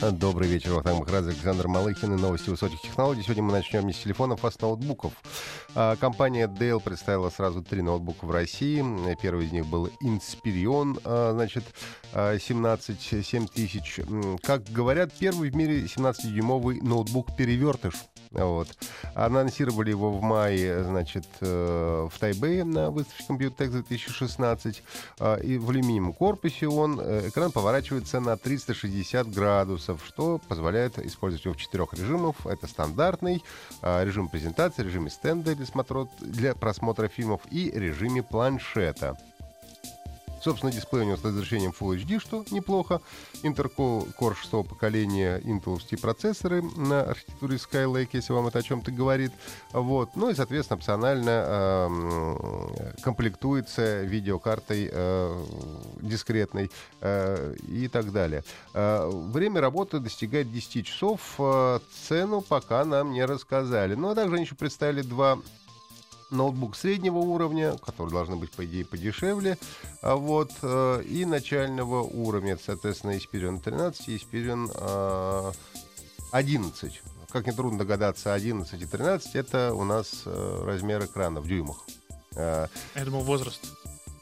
Добрый вечер, Вахтанг Махарадзе, Александр Малыхин и новости высоких технологий. Сегодня мы начнем не с телефонов, а с ноутбуков. А, Компания Dell представила сразу три ноутбука в России. Первый из них был Inspiron, а, значит, а, 17 7000. М, Как говорят, первый в мире 17-дюймовый ноутбук-перевертыш. Вот. Анонсировали его в мае, значит, э, в Тайбэе на выставке Computex 2016. А, И в алюминиевом корпусе он. э, Экран поворачивается на 360 градусов, что позволяет использовать его в четырех режимах. Это стандартный, а, режим презентации, режиме стенда для, для просмотра фильмов и режиме планшета. Собственно, дисплей у него с разрешением Full HD, что неплохо. Intel Core 6 поколения интеловские процессоры на архитектуре Skylake, если вам это о чем-то говорит. Вот. Ну и, соответственно, опционально эм, комплектуется видеокартой э, дискретной э, и так далее. Э, время работы достигает 10 часов. Э, цену пока нам не рассказали. Ну, а также они еще представили два ноутбук среднего уровня, которые должны быть, по идее, подешевле, а вот, э, и начального уровня, соответственно, Xperion 13 и Xperion э, 11. Как нетрудно догадаться, 11 и 13 — это у нас э, размер экрана в дюймах. Э, Я думал, возраст.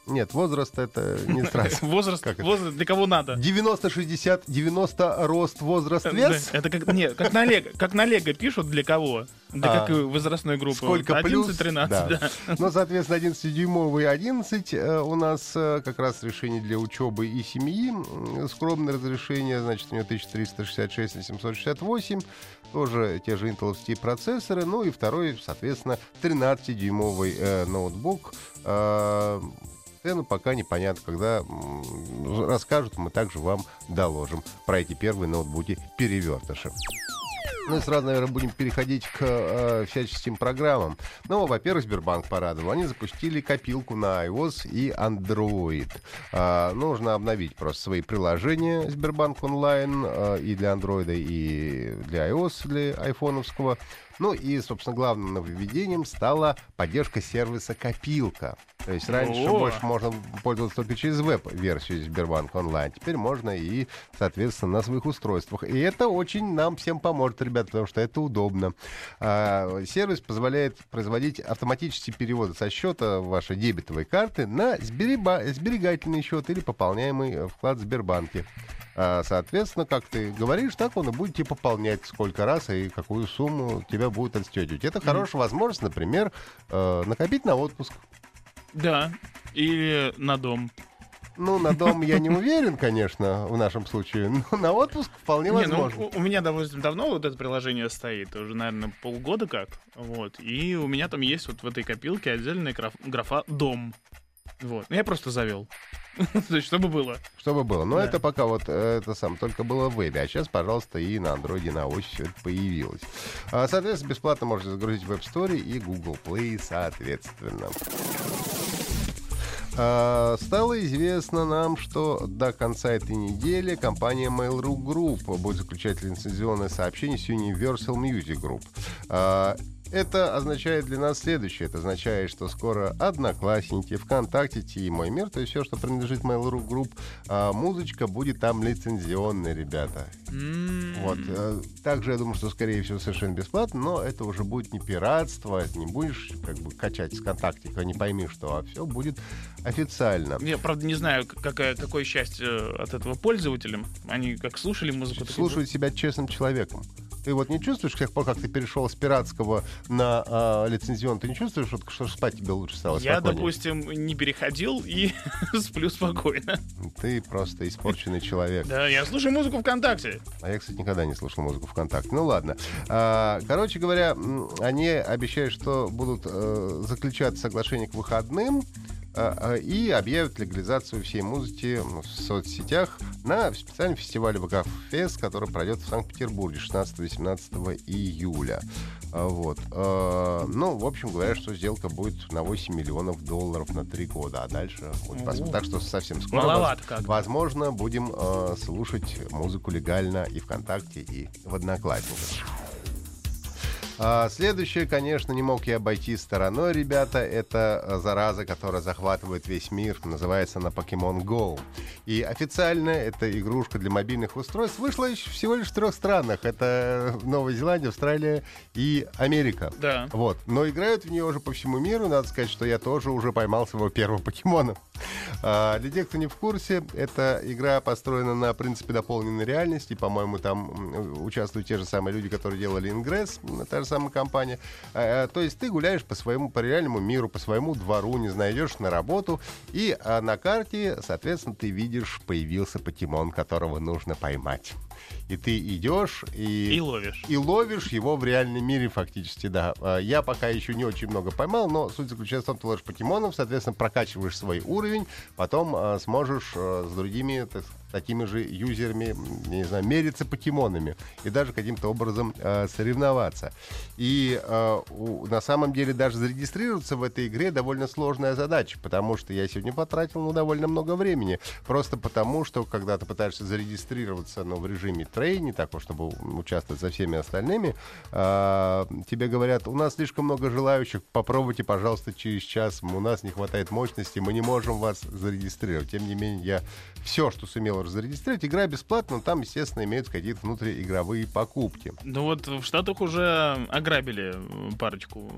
Нет, возраст — это не сразу. Возраст, Как это? возраст для кого надо. 90-60, 90 рост, возраст, Э, вес. да, Это как, нет, как на Лего, как на Лего пишут для кого? Для А, какой возрастной группы? Сколько Вот плюс? 11-13, да. Ну, соответственно, 11-дюймовый 11 э, у нас э, как раз решение для учебы и семьи. Скромное разрешение, значит, у него 1366 на 768. Тоже те же интеловские процессоры. Ну и второй, соответственно, 13-дюймовый э, ноутбук. Э, Цену пока непонятно, когда расскажут, мы также вам доложим про эти первые ноутбуки перевертыши. Ну и сразу, наверное, будем переходить к э, всяческим программам. Ну, во-первых, Сбербанк порадовал. Они запустили копилку на iOS и Android. А, нужно обновить просто свои приложения Сбербанк онлайн э, и для Android, и для iOS, для айфоновского. Ну и, собственно, главным нововведением стала поддержка сервиса «Копилка». То есть раньше О! больше можно пользоваться только через веб-версию Сбербанк онлайн. Теперь можно и, соответственно, на своих устройствах. И это очень нам всем поможет, ребят, потому что это удобно. А, сервис позволяет производить автоматические переводы со счета вашей дебетовой карты на сбереба- сберегательный счет или пополняемый э, вклад в Сбербанке. А, Соответственно, как ты говоришь, так он и будет тебе пополнять сколько раз и какую сумму тебя будет отстегивать. Это хорошая возможность, например, э, накопить на отпуск. Да. Или на дом. Ну, на дом я не уверен, конечно, в нашем случае, но на отпуск вполне Не, ну, возможно. у, у меня довольно давно вот это приложение стоит, уже, наверное, полгода как. Вот. И у меня там есть вот в этой копилке отдельная граф- графа «Дом». Вот. Ну, Я просто завел. То есть, чтобы было. Чтобы было. Но Да. это пока вот э, это сам только было в вебе. А сейчас, пожалуйста, и на андроиде, на ось все это появилось. А, Соответственно, бесплатно можете загрузить в App Store и Google Play, соответственно. А, Стало известно нам, что до конца этой недели компания Mail.ru Group будет заключать лицензионное сообщение с Universal Music Group. Это означает для нас следующее. Это означает, что скоро Одноклассники, ВКонтакте, и Мой Мир, то есть все, что принадлежит Mail.ru Group, а, музычка будет там лицензионной, ребята. М, Вот. э, Также я думаю, что, скорее всего, совершенно бесплатно, но это уже будет не пиратство, не будешь как бы качать с контактика, не пойми что, а все будет официально. Я, правда, не знаю, какая, какое счастье от этого пользователям. Они как слушали музыку, Слушают себя честным человеком. Ты вот не чувствуешь, с тех пор, как ты перешел с пиратского на а, лицензион, ты не чувствуешь, вот, что спать тебе лучше стало Я, спокойнее? допустим, не переходил и сплю спокойно. Ты просто испорченный человек. Да, я слушаю музыку ВКонтакте. А я, кстати, никогда не слушал музыку ВКонтакте. Ну ладно. А, короче говоря, они обещают, что будут э, заключать соглашение к выходным. А, а, и объявят легализацию всей музыки в соцсетях на специальном фестивале ВК Фест, который пройдет в Санкт-Петербурге 16-18 июля. А, вот. Ну, в общем, говорят, что сделка будет на 8 миллионов долларов на 3 года, а дальше посмотрим. Так что совсем скоро, Маловато как. возможно, будем слушать музыку легально и ВКонтакте, и в Одноклассниках. А, следующее, конечно, не мог я обойти стороной, ребята. Это э, зараза, которая захватывает весь мир. Называется она Pokemon Go. И официально эта игрушка для мобильных устройств вышла всего лишь в трех странах. Это Новая Зеландия, Австралия и Америка. Да. Вот. Но играют в нее уже по всему миру. Надо сказать, что я тоже уже поймал своего первого покемона. А, для тех, кто не в курсе, эта игра построена на принципе дополненной реальности. По-моему, там участвуют те же самые люди, которые делали Ингресс, та же самая компания. А, а, то есть ты гуляешь по своему, по реальному миру, по своему двору, не знаю, идешь на работу, и а, на карте, соответственно, ты видишь, появился покемон, которого нужно поймать и ты идешь и... И ловишь. И ловишь его в реальном мире фактически, да. А, я пока еще не очень много поймал, но суть заключается в том, что ты ловишь покемонов, соответственно, прокачиваешь свой уровень, потом а, сможешь а, с другими, так такими же юзерами, не знаю, мериться покемонами и даже каким-то образом э, соревноваться. И э, у, на самом деле даже зарегистрироваться в этой игре довольно сложная задача, потому что я сегодня потратил ну, довольно много времени. Просто потому, что когда ты пытаешься зарегистрироваться ну, в режиме трейни, так чтобы участвовать со всеми остальными, э, тебе говорят, у нас слишком много желающих, попробуйте, пожалуйста, через час, у нас не хватает мощности, мы не можем вас зарегистрировать. Тем не менее, я все, что сумел зарегистрировать. Игра бесплатна, но там, естественно, имеются какие-то внутриигровые покупки. Ну вот в Штатах уже ограбили э, парочку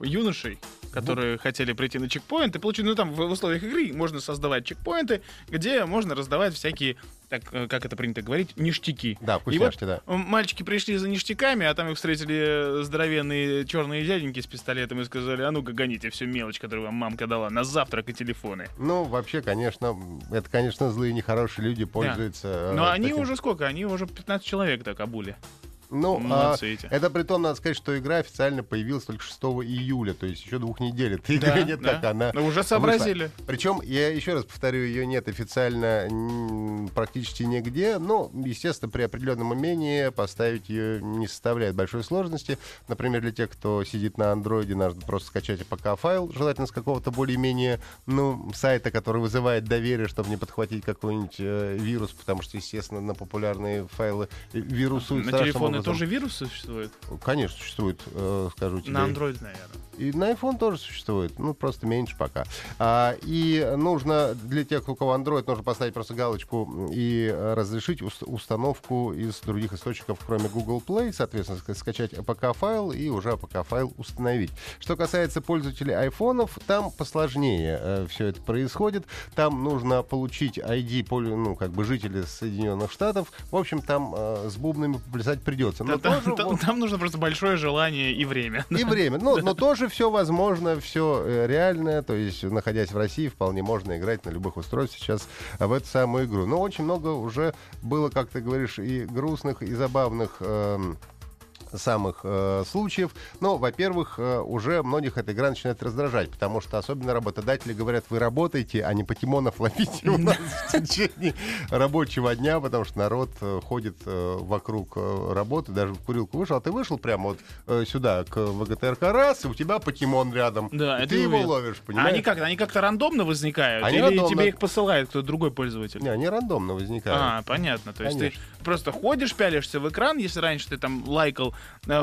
э, юношей, которые вот. хотели прийти на чекпоинт и получить, ну там в условиях игры можно создавать чекпоинты, где можно раздавать всякие так, э, как это принято говорить, ништяки. Да, вкусняшки, и вот да. Мальчики пришли за ништяками, а там их встретили здоровенные черные дяденьки с пистолетом и сказали, а ну-ка гоните всю мелочь, которую вам мамка дала, на завтрак и телефоны. Ну, вообще, конечно, это, конечно, злые, нехорошие люди пользуются. Да. Э, Но таким... они уже сколько? Они уже 15 человек так обули. Ну, а, это при том, надо сказать, что игра официально появилась только 6 июля, то есть еще двух недель. Этой да, игры нет, да. как она. Но уже сообразили. Вышла. Причем, я еще раз повторю, ее нет официально практически нигде. Но, естественно, при определенном умении поставить ее не составляет большой сложности. Например, для тех, кто сидит на андроиде, надо просто скачать APK-файл, желательно с какого-то более-менее ну, сайта, который вызывает доверие, чтобы не подхватить какой-нибудь э, вирус, потому что, естественно, на популярные файлы вирусуют. На телефоны тоже вирус существует? Конечно, существует, э, скажу тебе. На Android, наверное. И на iPhone тоже существует, ну просто меньше пока. А, и нужно для тех, у кого Android, нужно поставить просто галочку и разрешить установку из других источников, кроме Google Play, соответственно, скачать APK-файл и уже APK-файл установить. Что касается пользователей айфонов, там посложнее э, все это происходит. Там нужно получить ID, ну, как бы жителя Соединенных Штатов. В общем, там э, с бубнами плясать придется. Но там, тоже, там, вот... там нужно просто большое желание и время. И время. Но, но тоже тоже все возможно, все э, реальное. То есть, находясь в России, вполне можно играть на любых устройствах сейчас в эту самую игру. Но очень много уже было, как ты говоришь, и грустных, и забавных э, самых э, случаев. Но, во-первых, э, уже многих эта игра начинает раздражать, потому что особенно работодатели говорят, вы работаете, а не покемонов ловите у нас в течение рабочего дня, потому что народ э, ходит э, вокруг э, работы, даже в курилку вышел, а ты вышел прямо вот сюда, к ВГТРК раз, и у тебя покемон рядом. Да, и ты его увидел. ловишь, понимаешь? А они как они как-то рандомно возникают? Они или рандомно. тебе их посылает кто-то другой пользователь? Не, они рандомно возникают. А, понятно. То есть Конечно. ты просто ходишь, пялишься в экран, если раньше ты там лайкал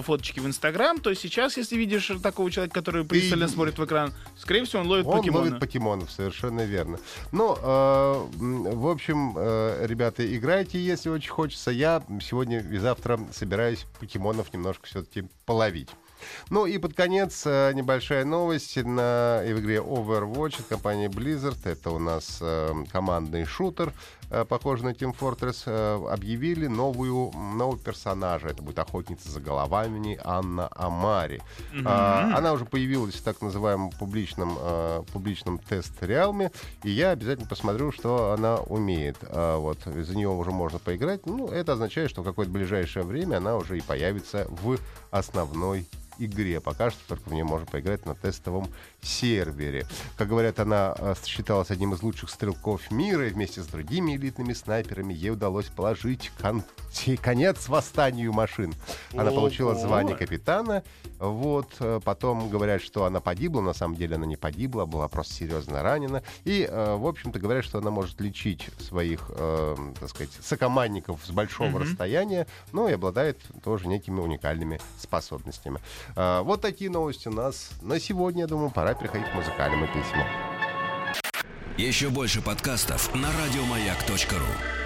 фоточки в Инстаграм, то сейчас, если видишь такого человека, который пристально Ты... смотрит в экран, скорее всего, он ловит он покемона. ловит покемонов, совершенно верно. Ну, э, в общем, э, ребята, играйте, если очень хочется. Я сегодня и завтра собираюсь покемонов немножко все-таки половить. Ну и под конец э, небольшая новость на, в игре Overwatch от компании Blizzard. Это у нас э, командный шутер, э, похожий на Team Fortress. Э, объявили новую, нового персонажа. Это будет охотница за головами Анна Амари. Mm-hmm. Э, она уже появилась в так называемом публичном, э, публичном тест-реалме. И я обязательно посмотрю, что она умеет. Э, вот, за нее уже можно поиграть. Ну, это означает, что в какое-то ближайшее время она уже и появится в основной игре. Пока что только в нее можно поиграть на тестовом сервере. Как говорят, она э, считалась одним из лучших стрелков мира, и вместе с другими элитными снайперами ей удалось положить кон- конец восстанию машин. Она получила звание капитана. Вот, э, потом говорят, что она погибла, на самом деле она не погибла, была просто серьезно ранена. И, э, в общем-то, говорят, что она может лечить своих, э, так сказать, сокомандников с большого Мгм. расстояния, ну и обладает тоже некими уникальными способностями. А, Вот такие новости у нас на сегодня, я думаю, пора переходить к музыкальному письму. Еще больше подкастов на радиомаяк.ру.